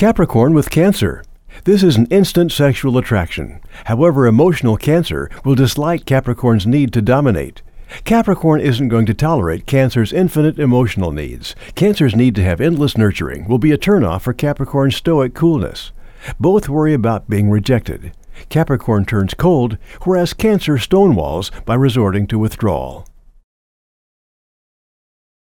Capricorn with Cancer. This is an instant sexual attraction. However, emotional Cancer will dislike Capricorn's need to dominate. Capricorn isn't going to tolerate Cancer's infinite emotional needs. Cancer's need to have endless nurturing will be a turnoff for Capricorn's stoic coolness. Both worry about being rejected. Capricorn turns cold, whereas Cancer stonewalls by resorting to withdrawal.